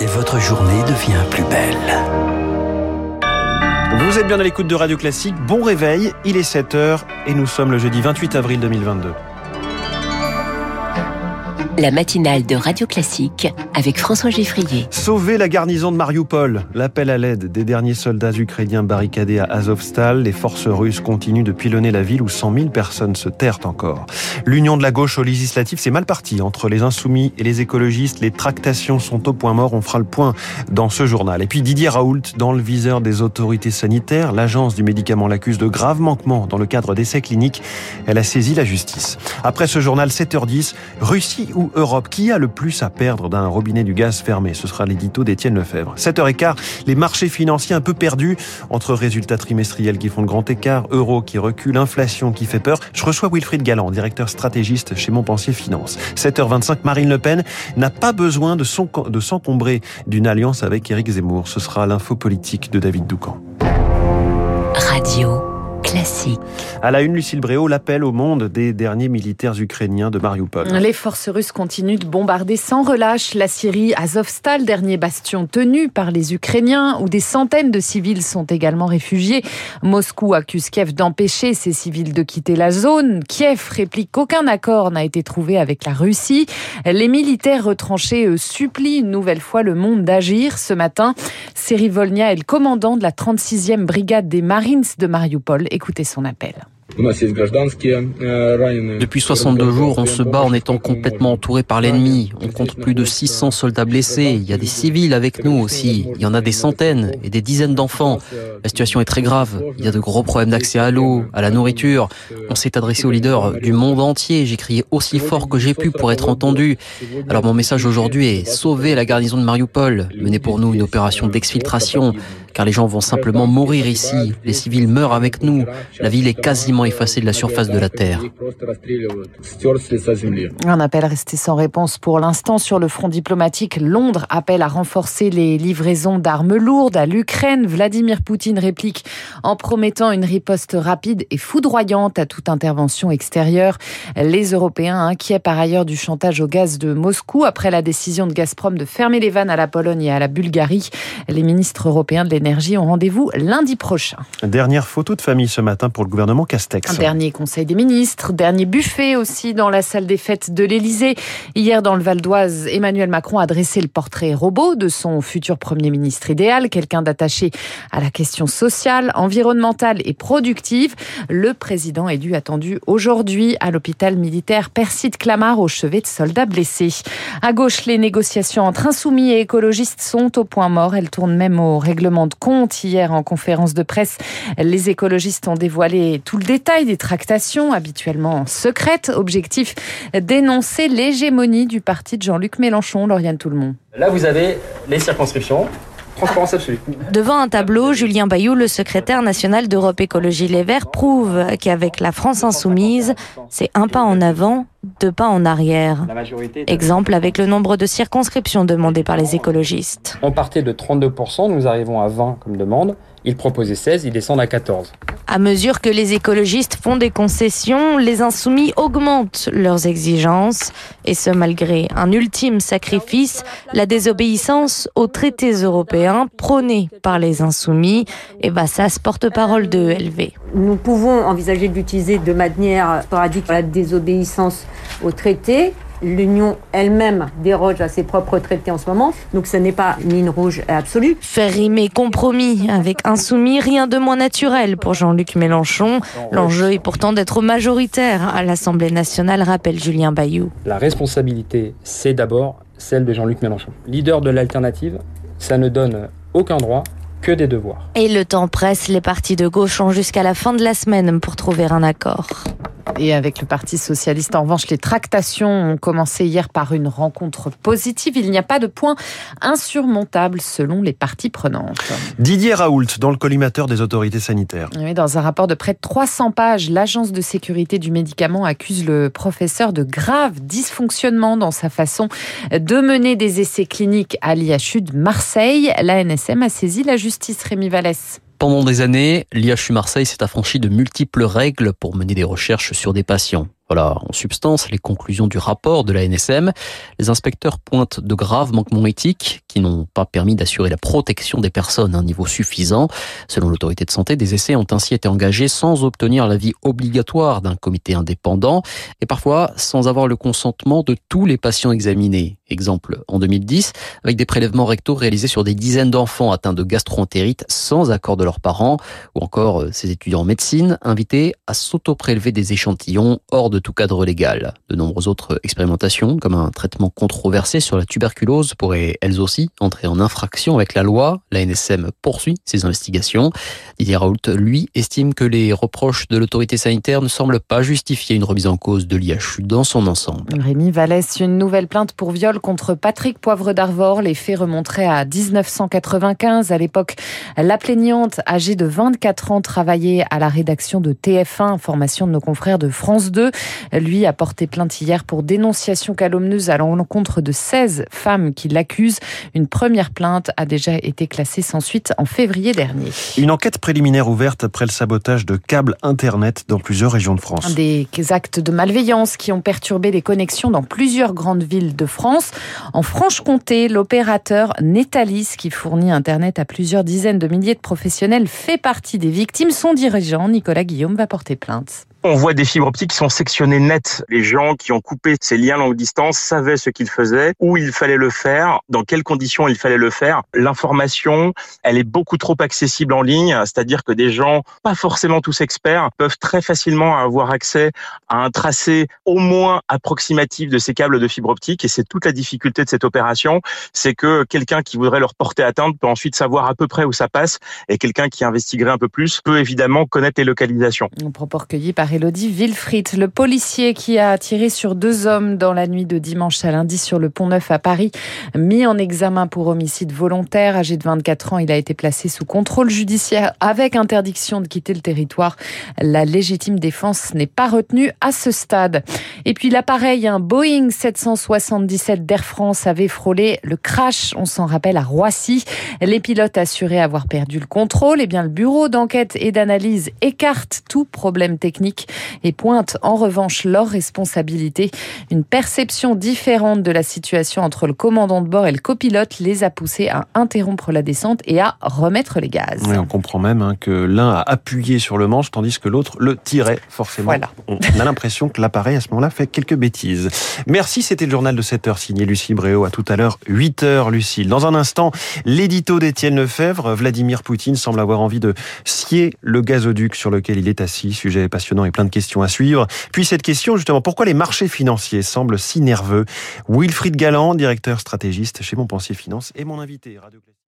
et votre journée devient plus belle. Vous êtes bien à l'écoute de Radio Classique. Bon réveil, il est 7h et nous sommes le jeudi 28 avril 2022 la matinale de Radio Classique avec François Geffrier. Sauver la garnison de Mariupol. L'appel à l'aide des derniers soldats ukrainiens barricadés à Azovstal. Les forces russes continuent de pilonner la ville où 100 000 personnes se terrent encore. L'union de la gauche au législatif, c'est mal parti. Entre les insoumis et les écologistes, les tractations sont au point mort. On fera le point dans ce journal. Et puis Didier Raoult, dans le viseur des autorités sanitaires, l'agence du médicament l'accuse de graves manquements dans le cadre d'essais cliniques. Elle a saisi la justice. Après ce journal, 7h10, Russie ou Europe Qui a le plus à perdre d'un robinet du gaz fermé? Ce sera l'édito d'Étienne Lefebvre. 7h15, les marchés financiers un peu perdus entre résultats trimestriels qui font de grand écart, euro qui recule, inflation qui fait peur. Je reçois Wilfried Galland, directeur stratégiste chez Montpensier Finance. 7h25, Marine Le Pen n'a pas besoin de s'encombrer d'une alliance avec Éric Zemmour. Ce sera l'info politique de David Doucan. Classique. À la une, Lucille Bréau, l'appel au monde des derniers militaires ukrainiens de Mariupol. Les forces russes continuent de bombarder sans relâche la Syrie, Azovstal, dernier bastion tenu par les Ukrainiens, où des centaines de civils sont également réfugiés. Moscou accuse Kiev d'empêcher ces civils de quitter la zone. Kiev réplique qu'aucun accord n'a été trouvé avec la Russie. Les militaires retranchés supplient une nouvelle fois le monde d'agir. Ce matin, Serivolnia est le commandant de la 36e brigade des Marines de Mariupol Écoutez son appel. Depuis 62 jours, on se bat en étant complètement entouré par l'ennemi. On compte plus de 600 soldats blessés. Il y a des civils avec nous aussi. Il y en a des centaines et des dizaines d'enfants. La situation est très grave. Il y a de gros problèmes d'accès à l'eau, à la nourriture. On s'est adressé aux leaders du monde entier. J'ai crié aussi fort que j'ai pu pour être entendu. Alors mon message aujourd'hui est sauver la garnison de Mariupol. Menez pour nous une opération d'exfiltration car les gens vont simplement mourir ici. Les civils meurent avec nous. La ville est quasiment effacée de la surface de la Terre. Un appel resté sans réponse pour l'instant sur le front diplomatique. Londres appelle à renforcer les livraisons d'armes lourdes à l'Ukraine. Vladimir Poutine réplique en promettant une riposte rapide et foudroyante à toute intervention extérieure. Les Européens inquiets par ailleurs du chantage au gaz de Moscou après la décision de Gazprom de fermer les vannes à la Pologne et à la Bulgarie. Les ministres européens de l'énergie ont rendez-vous lundi prochain. Dernière photo de famille ce matin pour le gouvernement Castex. Un dernier conseil des ministres, dernier buffet aussi dans la salle des fêtes de l'Élysée. Hier dans le Val d'Oise, Emmanuel Macron a dressé le portrait robot de son futur Premier ministre idéal, quelqu'un d'attaché à la question sociale, environnementale et productive. Le président est dû attendu aujourd'hui à l'hôpital militaire Perside Clamart au chevet de soldats blessés. À gauche, les négociations entre insoumis et écologistes sont au point mort. Elles tournent même au règlement de compte. Hier, en conférence de presse, les écologistes ont dévoilé tout le détail des tractations, habituellement secrètes. Objectif dénoncer l'hégémonie du parti de Jean-Luc Mélenchon, Lauriane Tout-le-Monde. Là, vous avez les circonscriptions. Transparence absolue. Devant un tableau, Julien Bayou, le secrétaire national d'Europe Écologie Les Verts, prouve qu'avec la France insoumise, c'est un pas en avant, deux pas en arrière. Exemple avec le nombre de circonscriptions demandées par les écologistes. On partait de 32%, nous arrivons à 20 comme demande. Ils proposaient 16, ils descendent à 14. À mesure que les écologistes font des concessions, les insoumis augmentent leurs exigences, et ce malgré un ultime sacrifice, la désobéissance aux traités européens prônés par les insoumis. Et Bassas, porte-parole de ELV. Nous pouvons envisager d'utiliser de manière sporadique la désobéissance aux traités, l'Union elle-même déroge à ses propres traités en ce moment, donc ce n'est pas une ligne rouge absolue. Faire rimer compromis avec insoumis, rien de moins naturel pour Jean-Luc Mélenchon. L'enjeu est pourtant d'être majoritaire à l'Assemblée nationale, rappelle Julien Bayou. La responsabilité, c'est d'abord celle de Jean-Luc Mélenchon. Leader de l'alternative, ça ne donne aucun droit que des devoirs. Et le temps presse, les partis de gauche ont jusqu'à la fin de la semaine pour trouver un accord. Et avec le Parti socialiste, en revanche, les tractations ont commencé hier par une rencontre positive. Il n'y a pas de point insurmontable selon les parties prenantes. Didier Raoult, dans le collimateur des autorités sanitaires. Oui, dans un rapport de près de 300 pages, l'Agence de sécurité du médicament accuse le professeur de graves dysfonctionnements dans sa façon de mener des essais cliniques à l'IHU de Marseille. La NSM a saisi la justice, Rémi Vallès. Pendant des années, l'IHU Marseille s'est affranchi de multiples règles pour mener des recherches sur des patients. Voilà, en substance, les conclusions du rapport de la NSM. Les inspecteurs pointent de graves manquements éthiques qui n'ont pas permis d'assurer la protection des personnes à un niveau suffisant. Selon l'autorité de santé, des essais ont ainsi été engagés sans obtenir l'avis obligatoire d'un comité indépendant et parfois sans avoir le consentement de tous les patients examinés. Exemple en 2010, avec des prélèvements rectaux réalisés sur des dizaines d'enfants atteints de gastroentérite sans accord de leurs parents, ou encore euh, ces étudiants en médecine invités à s'auto-prélever des échantillons hors de tout cadre légal. De nombreuses autres expérimentations, comme un traitement controversé sur la tuberculose, pourraient elles aussi entrer en infraction avec la loi. La NSM poursuit ses investigations. Didier Raoult, lui, estime que les reproches de l'autorité sanitaire ne semblent pas justifier une remise en cause de l'IHU dans son ensemble. Rémi Vallès, une nouvelle plainte pour viol contre Patrick Poivre d'Arvor. Les faits remonteraient à 1995. À l'époque, la plaignante, âgée de 24 ans, travaillait à la rédaction de TF1, information de nos confrères de France 2. Lui a porté plainte hier pour dénonciation calomnieuse à l'encontre de 16 femmes qui l'accusent. Une première plainte a déjà été classée sans suite en février dernier. Une enquête préliminaire ouverte après le sabotage de câbles Internet dans plusieurs régions de France. Des actes de malveillance qui ont perturbé les connexions dans plusieurs grandes villes de France. En Franche-Comté, l'opérateur Netalis, qui fournit Internet à plusieurs dizaines de milliers de professionnels, fait partie des victimes. Son dirigeant, Nicolas Guillaume, va porter plainte. On voit des fibres optiques qui sont sectionnées net. Les gens qui ont coupé ces liens longue distance savaient ce qu'ils faisaient, où il fallait le faire, dans quelles conditions il fallait le faire. L'information, elle est beaucoup trop accessible en ligne, c'est-à-dire que des gens, pas forcément tous experts, peuvent très facilement avoir accès à un tracé au moins approximatif de ces câbles de fibre optique. Et c'est toute la difficulté de cette opération, c'est que quelqu'un qui voudrait leur porter atteinte peut ensuite savoir à peu près où ça passe, et quelqu'un qui investiguerait un peu plus peut évidemment connaître les localisations. Elodie Wilfried, le policier qui a tiré sur deux hommes dans la nuit de dimanche à lundi sur le pont Neuf à Paris, mis en examen pour homicide volontaire. Âgé de 24 ans, il a été placé sous contrôle judiciaire avec interdiction de quitter le territoire. La légitime défense n'est pas retenue à ce stade. Et puis l'appareil, un Boeing 777 d'Air France avait frôlé le crash, on s'en rappelle, à Roissy. Les pilotes assuraient avoir perdu le contrôle. Et bien le bureau d'enquête et d'analyse écarte tout problème technique et pointent en revanche leur responsabilité. Une perception différente de la situation entre le commandant de bord et le copilote les a poussés à interrompre la descente et à remettre les gaz. on comprend même hein, que l'un a appuyé sur le manche tandis que l'autre le tirait forcément. On a l'impression que l'appareil à ce moment-là fait quelques bêtises. Merci, c'était le journal de 7 heures signé Lucie Bréau. À tout à l'heure, 8 heures, Lucille. Dans un instant, l'édito d'Étienne Lefebvre. Vladimir Poutine semble avoir envie de scier le gazoduc sur lequel il est assis. Sujet passionnant et plein de questions à suivre. Puis cette question, justement, pourquoi les marchés financiers semblent si nerveux? Wilfried Galland, directeur stratégiste chez Montpensier Finance, est mon invité. Radio